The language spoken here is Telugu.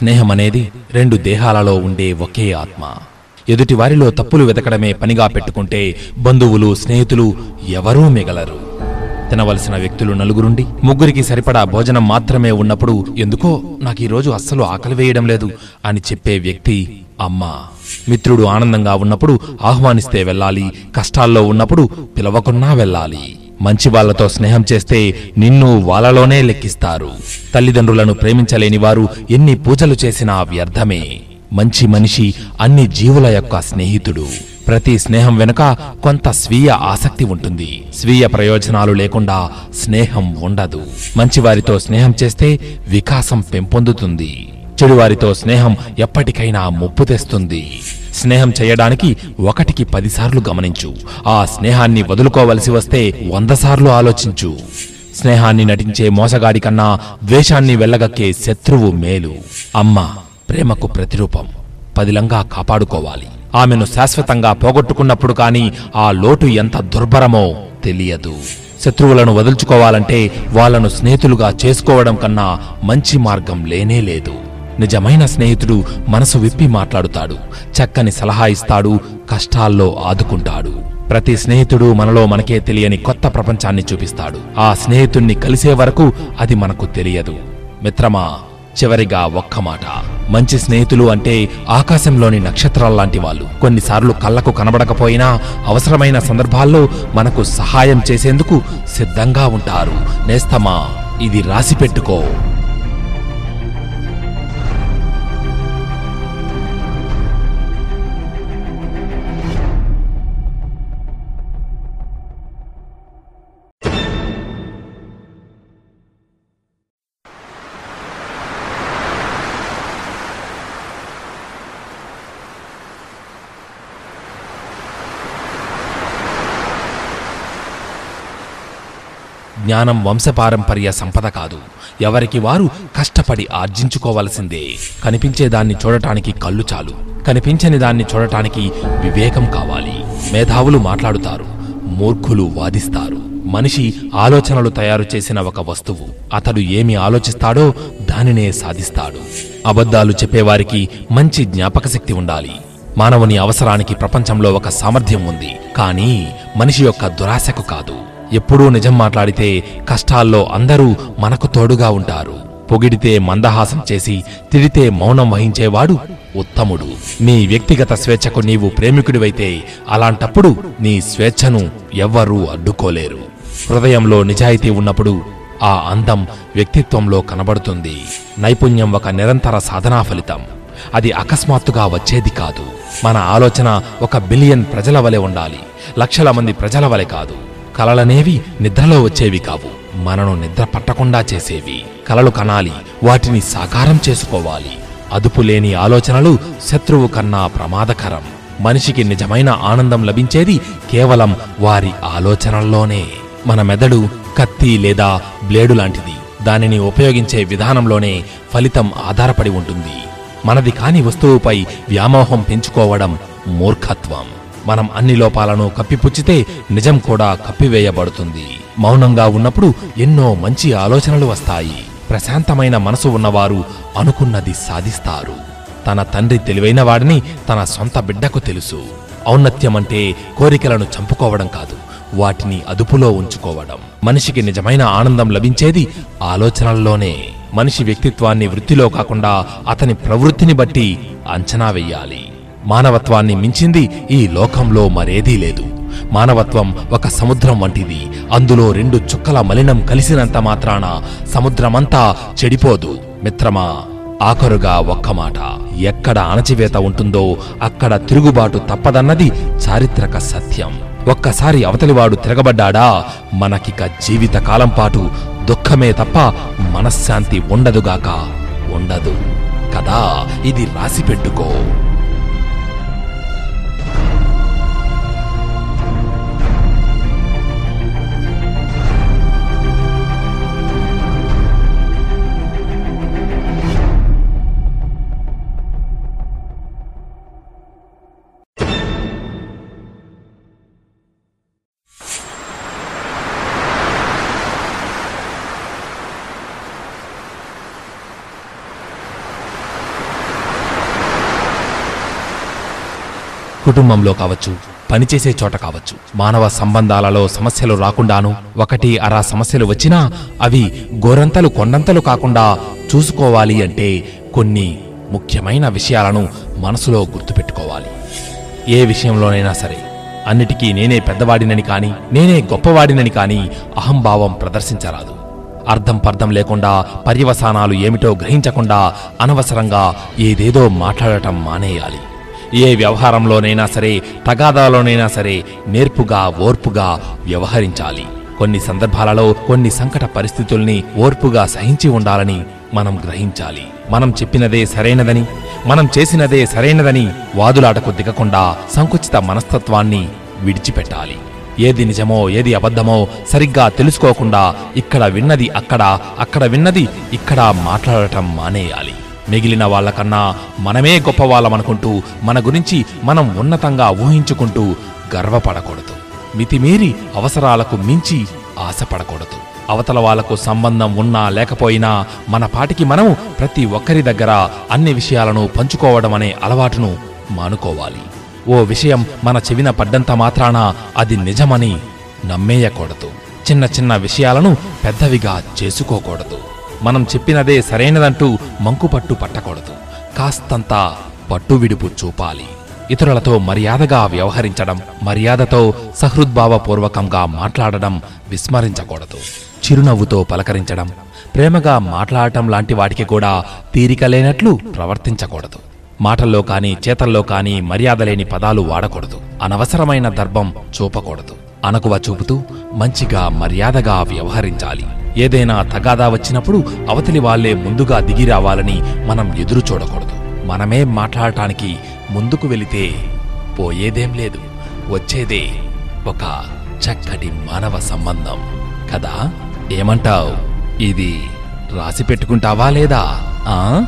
స్నేహం అనేది రెండు దేహాలలో ఉండే ఒకే ఆత్మ. ఎదుటి వారిలో తప్పులు వెతకడమే పనిగా పెట్టుకుంటే బంధువులు స్నేహితులు ఎవరూ మిగలరు. తినవలసిన వ్యక్తులు నలుగురుండి ముగ్గురికి సరిపడా భోజనం మాత్రమే ఉన్నప్పుడు ఎందుకో నాకు ఈరోజు అస్సలు ఆకలి వేయడం లేదు అని చెప్పే వ్యక్తి అమ్మ. మిత్రుడు ఆనందంగా ఉన్నప్పుడు ఆహ్వానిస్తే వెళ్ళాలి కష్టాల్లో ఉన్నప్పుడు పిలవకున్నా వెళ్ళాలి. మంచి వాళ్ళతో స్నేహం చేస్తే నిన్ను వాళ్ళలోనే లెక్కిస్తారు. తల్లిదండ్రులను ప్రేమించలేని వారు ఎన్ని పూజలు చేసినా వ్యర్థమే. మంచి మనిషి అన్ని జీవుల యొక్క స్నేహితుడు. ప్రతి స్నేహం వెనుక కొంత స్వీయ ఆసక్తి ఉంటుంది. స్వీయ ప్రయోజనాలు లేకుండా స్నేహం ఉండదు. మంచివారితో స్నేహం చేస్తే వికాసం పెంపొందుతుంది. చెడువారితో స్నేహం ఎప్పటికైనా ముప్పు తెస్తుంది. స్నేహం చేయడానికి ఒకటికి పదిసార్లు గమనించు. ఆ స్నేహాన్ని వదులుకోవలసి వస్తే వంద సార్లు ఆలోచించు. స్నేహాన్ని నటించే మోసగాడి కన్నా ద్వేషాన్ని వెళ్ళగక్కే శత్రువు మేలు. అమ్మ ప్రేమకు ప్రతిరూపం. పదిలంగా కాపాడుకోవాలి. ఆమెను శాశ్వతంగా పోగొట్టుకున్నప్పుడు కానీ ఆ లోటు ఎంత దుర్భరమో తెలియదు. శత్రువులను వదులుచుకోవాలంటే వాళ్ళను స్నేహితులుగా చేసుకోవడం కన్నా మంచి మార్గం లేనే లేదు. నిజమైన స్నేహితుడు మనసు విప్పి మాట్లాడుతాడు. చక్కని సలహా ఇస్తాడు కష్టాల్లో ఆదుకుంటాడు. ప్రతి స్నేహితుడు మనలో మనకే తెలియని కొత్త ప్రపంచాన్ని చూపిస్తాడు. ఆ స్నేహితుణ్ణి కలిసే వరకు అది మనకు తెలియదు. మిత్రమా చివరిగా ఒక్క మాట. మంచి స్నేహితులు అంటే ఆకాశంలోని నక్షత్రాల్లాంటి వాళ్ళు. కొన్నిసార్లు కళ్ళకు కనబడకపోయినా అవసరమైన సందర్భాల్లో మనకు సహాయం చేసేందుకు సిద్ధంగా ఉంటారు. నేస్తమా ఇది రాసి పెట్టుకో. జ్ఞానం వంశపారంపర్య సంపద కాదు. ఎవరికి వారు కష్టపడి ఆర్జించుకోవలసిందే. కనిపించేదాన్ని చూడటానికి కళ్ళు చాలు. కనిపించని దాన్ని చూడటానికి వివేకం కావాలి. మేధావులు మాట్లాడుతారు. మూర్ఖులు వాదిస్తారు. మనిషి ఆలోచనలు తయారు చేసిన ఒక వస్తువు. అతడు ఏమి ఆలోచిస్తాడో దానినే సాధిస్తాడు. అబద్ధాలు చెప్పేవారికి మంచి జ్ఞాపకశక్తి ఉండాలి. మానవుని అవసరానికి ప్రపంచంలో ఒక సామర్థ్యం ఉంది. కానీ మనిషి యొక్క దురాశకు కాదు. ఎప్పుడూ నిజం మాట్లాడితే కష్టాల్లో అందరూ మనకు తోడుగా ఉంటారు. పొగిడితే మందహాసం చేసి తిడితే మౌనం వహించేవాడు ఉత్తముడు. నీ వ్యక్తిగత స్వేచ్ఛకు నీవు ప్రేమికుడివైతే అలాంటప్పుడు నీ స్వేచ్ఛను ఎవ్వరూ అడ్డుకోలేరు. హృదయంలో నిజాయితీ ఉన్నప్పుడు ఆ అందం వ్యక్తిత్వంలో కనబడుతుంది. నైపుణ్యం ఒక నిరంతర సాధనా ఫలితం. అది అకస్మాత్తుగా వచ్చేది కాదు. మన ఆలోచన ఒక బిలియన్ ప్రజల వలె ఉండాలి. లక్షల మంది ప్రజల వలె కాదు. కలలనేవి నిద్రలో వచ్చేవి కావు. మనను నిద్ర పట్టకుండా చేసేవి. కలలు కనాలి వాటిని సాకారం చేసుకోవాలి. అదుపులేని ఆలోచనలు శత్రువు కన్నా ప్రమాదకరం. మనిషికి నిజమైన ఆనందం లభించేది కేవలం వారి ఆలోచనల్లోనే. మన మెదడు కత్తి లేదా బ్లేడు లాంటిది. దానిని ఉపయోగించే విధానంలోనే ఫలితం ఆధారపడి ఉంటుంది. మనది కాని వస్తువుపై వ్యామోహం పెంచుకోవడం మూర్ఖత్వం. మనం అన్ని లోపాలను కప్పిపుచ్చితే నిజం కూడా కప్పివేయబడుతుంది. మౌనంగా ఉన్నప్పుడు ఎన్నో మంచి ఆలోచనలు వస్తాయి. ప్రశాంతమైన మనసు ఉన్నవారు అనుకున్నది సాధిస్తారు. తన తండ్రి తెలివైన వాడిని తన సొంత బిడ్డకు తెలుసు. ఔన్నత్యం అంటే కోరికలను చంపుకోవడం కాదు వాటిని అదుపులో ఉంచుకోవడం. మనిషికి నిజమైన ఆనందం లభించేది ఆలోచనల్లోనే. మనిషి వ్యక్తిత్వాన్ని వృత్తిలో కాకుండా అతని ప్రవృత్తిని బట్టి అంచనా వెయ్యాలి మానవత్వాన్ని మించింది ఈ లోకంలో మరేదీ లేదు. మానవత్వం ఒక సముద్రం వంటిది. అందులో రెండు చుక్కల మలినం కలిసినంత మాత్రాన సముద్రమంతా చెడిపోదు. మిత్రమా ఆఖరుగా ఒక్క మాట. ఎక్కడ అణచివేత ఉంటుందో అక్కడ తిరుగుబాటు తప్పదన్నది చారిత్రక సత్యం. ఒక్కసారి అవతలివాడు తిరగబడ్డాడా? మనకిక జీవితకాలం పాటు దుఃఖమే తప్ప మనశ్శాంతి ఉండదుగాక ఉండదు. కదా ఇది రాసి పెట్టుకో కుటుంబంలో కావచ్చు పనిచేసే చోట కావచ్చు మానవ సంబంధాలలో సమస్యలు రాకుండాను ఒకటి అరా సమస్యలు వచ్చినా అవి గోరంతలు కొండంతలు కాకుండా చూసుకోవాలి అంటే కొన్ని ముఖ్యమైన విషయాలను మనసులో గుర్తుపెట్టుకోవాలి. ఏ విషయంలోనైనా సరే అన్నిటికీ నేనే పెద్దవాడినని కానీ నేనే గొప్పవాడినని కానీ అహంభావం ప్రదర్శించరాదు. అర్థం పర్థం లేకుండా పర్యవసానాలు ఏమిటో గ్రహించకుండా అనవసరంగా ఏదేదో మాట్లాడటం మానేయాలి. ఏ వ్యవహారంలోనైనా సరే తగాదాలోనైనా సరే నేర్పుగా ఓర్పుగా వ్యవహరించాలి. కొన్ని సందర్భాలలో కొన్ని సంకట పరిస్థితుల్ని ఓర్పుగా సహించి ఉండాలని మనం గ్రహించాలి. మనం చెప్పినదే సరైనదని మనం చేసినదే సరైనదని వాదులాటకు దిగకుండా సంకుచిత మనస్తత్వాన్ని విడిచిపెట్టాలి. ఏది నిజమో ఏది అబద్ధమో సరిగ్గా తెలుసుకోకుండా ఇక్కడ విన్నది అక్కడ అక్కడ విన్నది ఇక్కడ మాట్లాడటం మానేయాలి. మిగిలిన వాళ్ళకన్నా మనమే గొప్పవాళ్ళమనుకుంటూ మన గురించి మనం ఉన్నతంగా ఊహించుకుంటూ గర్వపడకూడదు. మితిమీరి అవసరాలకు మించి ఆశపడకూడదు. అవతల వాళ్ళకు సంబంధం ఉన్నా లేకపోయినా మన పాటికి మనం ప్రతి ఒక్కరి దగ్గర అన్ని విషయాలను పంచుకోవడం అనే అలవాటును మానుకోవాలి. ఓ విషయం మన చెవిన పడ్డంత మాత్రాన అది నిజమని నమ్మేయకూడదు. చిన్న చిన్న విషయాలను పెద్దవిగా చేసుకోకూడదు. మనం చెప్పినదే సరైనదంటూ మంకుపట్టు పట్టకూడదు. కాస్తంత పట్టువిడుపు చూపాలి. ఇతరులతో మర్యాదగా వ్యవహరించడం మర్యాదతో సహృద్భావపూర్వకంగా మాట్లాడడం విస్మరించకూడదు. చిరునవ్వుతో పలకరించడం ప్రేమగా మాట్లాడటం లాంటి వాటికి కూడా తీరిక లేనట్లు ప్రవర్తించకూడదు. మాటల్లో కానీ చేతల్లో కానీ మర్యాద లేని పదాలు వాడకూడదు. అనవసరమైన దర్భం చూపకూడదు. అనకువ చూపుతూ మంచిగా మర్యాదగా వ్యవహరించాలి. ఏదైనా తగాదా వచ్చినప్పుడు అవతలి వాళ్ళే ముందుగా దిగి రావాలని మనం ఎదురు చూడకూడదు. మనమే మాట్లాడటానికి ముందుకు వెళితే పోయేదేం లేదు. వచ్చేదే ఒక చక్కటి మానవ సంబంధం. కదా? ఏమంటావ్? ఇది రాసి పెట్టుకుంటావా లేదా? ఆ?